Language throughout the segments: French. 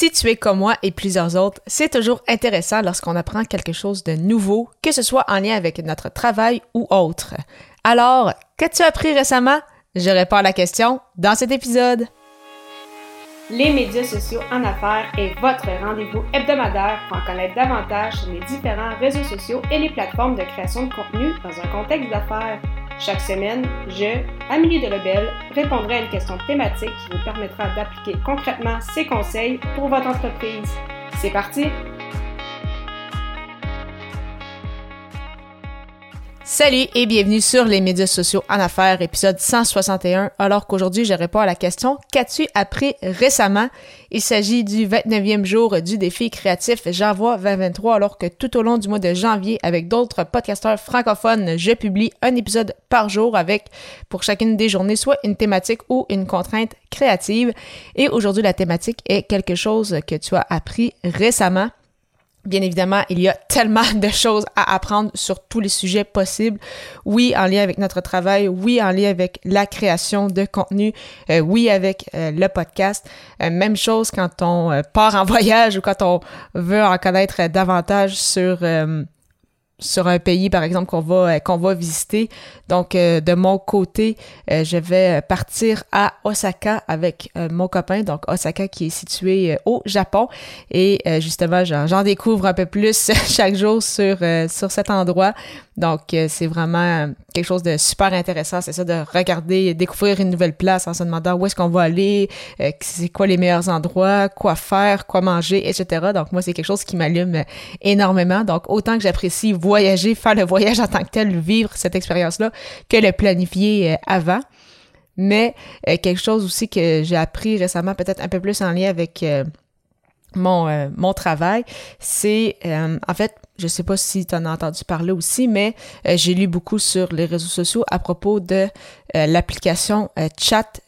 Si tu es comme moi et plusieurs autres, c'est toujours intéressant lorsqu'on apprend quelque chose de nouveau, que ce soit en lien avec notre travail ou autre. Alors, qu'as-tu appris récemment? Je réponds à la question dans cet épisode. Les médias sociaux en affaires est votre rendez-vous hebdomadaire pour en connaître davantage sur les différents réseaux sociaux et les plateformes de création de contenu dans un contexte d'affaires. Chaque semaine, je, Amélie Delebel, répondrai à une question thématique qui vous permettra d'appliquer concrètement ces conseils pour votre entreprise. C'est parti! Salut et bienvenue sur les médias sociaux en affaires, épisode 161, alors qu'aujourd'hui je réponds à la question Qu'as-tu appris récemment? Il s'agit du 29e jour du défi créatif J'envoie 2023, alors que tout au long du mois de janvier, avec d'autres podcasteurs francophones, je publie un épisode par jour avec, pour chacune des journées, soit une thématique ou une contrainte créative. Et aujourd'hui, la thématique est quelque chose que tu as appris récemment. Bien évidemment, il y a tellement de choses à apprendre sur tous les sujets possibles. Oui, en lien avec notre travail, oui, en lien avec la création de contenu, euh, oui, avec euh, le podcast. Euh, même chose quand on part en voyage ou quand on veut en connaître davantage sur sur un pays, par exemple, qu'on va, euh, qu'on va visiter. Donc, euh, de mon côté, euh, je vais partir à Osaka avec mon copain, donc Osaka qui est situé au Japon. Et justement, j'en découvre un peu plus chaque jour sur, sur cet endroit. Donc, euh, c'est vraiment quelque chose de super intéressant, c'est ça, de regarder, découvrir une nouvelle place en se demandant où est-ce qu'on va aller, euh, c'est quoi les meilleurs endroits, quoi faire, quoi manger, etc. Donc, moi, c'est quelque chose qui m'allume énormément. Donc, autant que j'apprécie voyager, faire le voyage en tant que tel, vivre cette expérience-là, que le planifier euh, avant. Mais quelque chose aussi que j'ai appris récemment, peut-être un peu plus en lien avec mon, mon travail, c'est en fait je sais pas si tu en as entendu parler aussi, mais euh, j'ai lu beaucoup sur les réseaux sociaux à propos de euh, l'application euh, Chat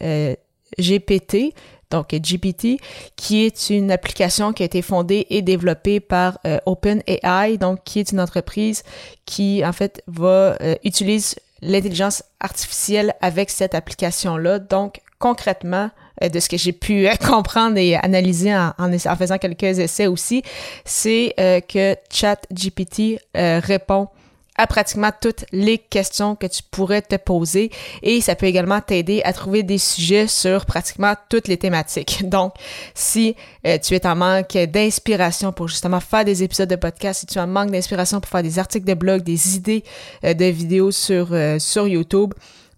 GPT, donc GPT, qui est une application qui a été fondée et développée par OpenAI, donc qui est une entreprise qui en fait va utiliser l'intelligence artificielle avec cette application-là. Donc concrètement, euh, de ce que j'ai pu euh, comprendre et analyser en, faisant quelques essais aussi, c'est euh, que ChatGPT répond à pratiquement toutes les questions que tu pourrais te poser et ça peut également t'aider à trouver des sujets sur pratiquement toutes les thématiques. Donc, si tu es en manque d'inspiration pour justement faire des épisodes de podcast, si tu en manque d'inspiration pour faire des articles de blog, des idées de vidéos sur, sur YouTube,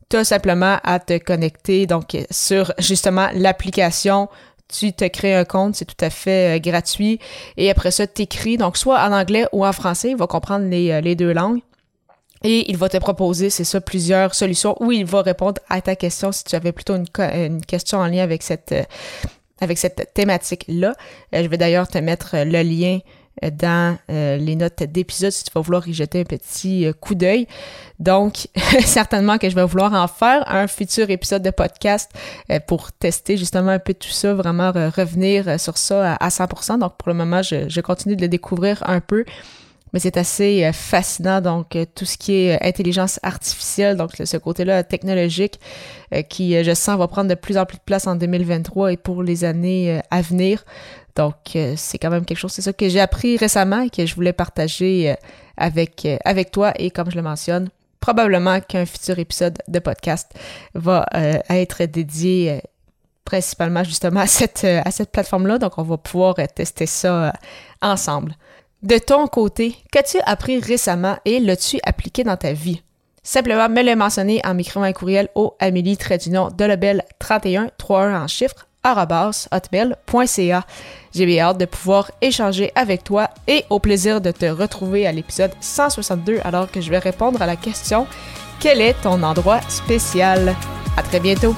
tu simplement à te connecter donc sur justement l'application tu te crées un compte, c'est tout à fait euh, gratuit. Et après ça, tu écris, donc soit en anglais ou en français, il va comprendre les, euh, les deux langues. Et il va te proposer, c'est ça, plusieurs solutions où il va répondre à ta question si tu avais plutôt une, une question en lien avec cette, euh, avec cette thématique-là. je vais d'ailleurs te mettre le lien dans euh, les notes d'épisode si tu vas vouloir y jeter un petit euh, coup d'œil. Donc, certainement que je vais vouloir en faire un futur épisode de podcast euh, pour tester justement un peu tout ça, vraiment revenir sur ça à, 100%. Donc, pour le moment, je, je, continue de le découvrir un peu. Mais c'est assez fascinant, donc tout ce qui est intelligence artificielle, donc ce côté-là technologique qui, je sens, va prendre de plus en plus de place en 2023 et pour les années à venir. Donc, euh, c'est quand même quelque chose, c'est ça que j'ai appris récemment et que je voulais partager euh, avec, euh, avec toi. Et comme je le mentionne, probablement qu'un futur épisode de podcast va être dédié principalement justement à cette, à cette plateforme-là. Donc, on va pouvoir tester ça ensemble. De ton côté, qu'as-tu appris récemment et l'as-tu appliqué dans ta vie? Simplement me le mentionner en m'écrivant un courriel au Amélie de Lebel 31 31 en chiffres hotmail.ca. J'ai bien hâte de pouvoir échanger avec toi et au plaisir de te retrouver à l'épisode 162 alors que je vais répondre à la question Quel est ton endroit spécial? À très bientôt!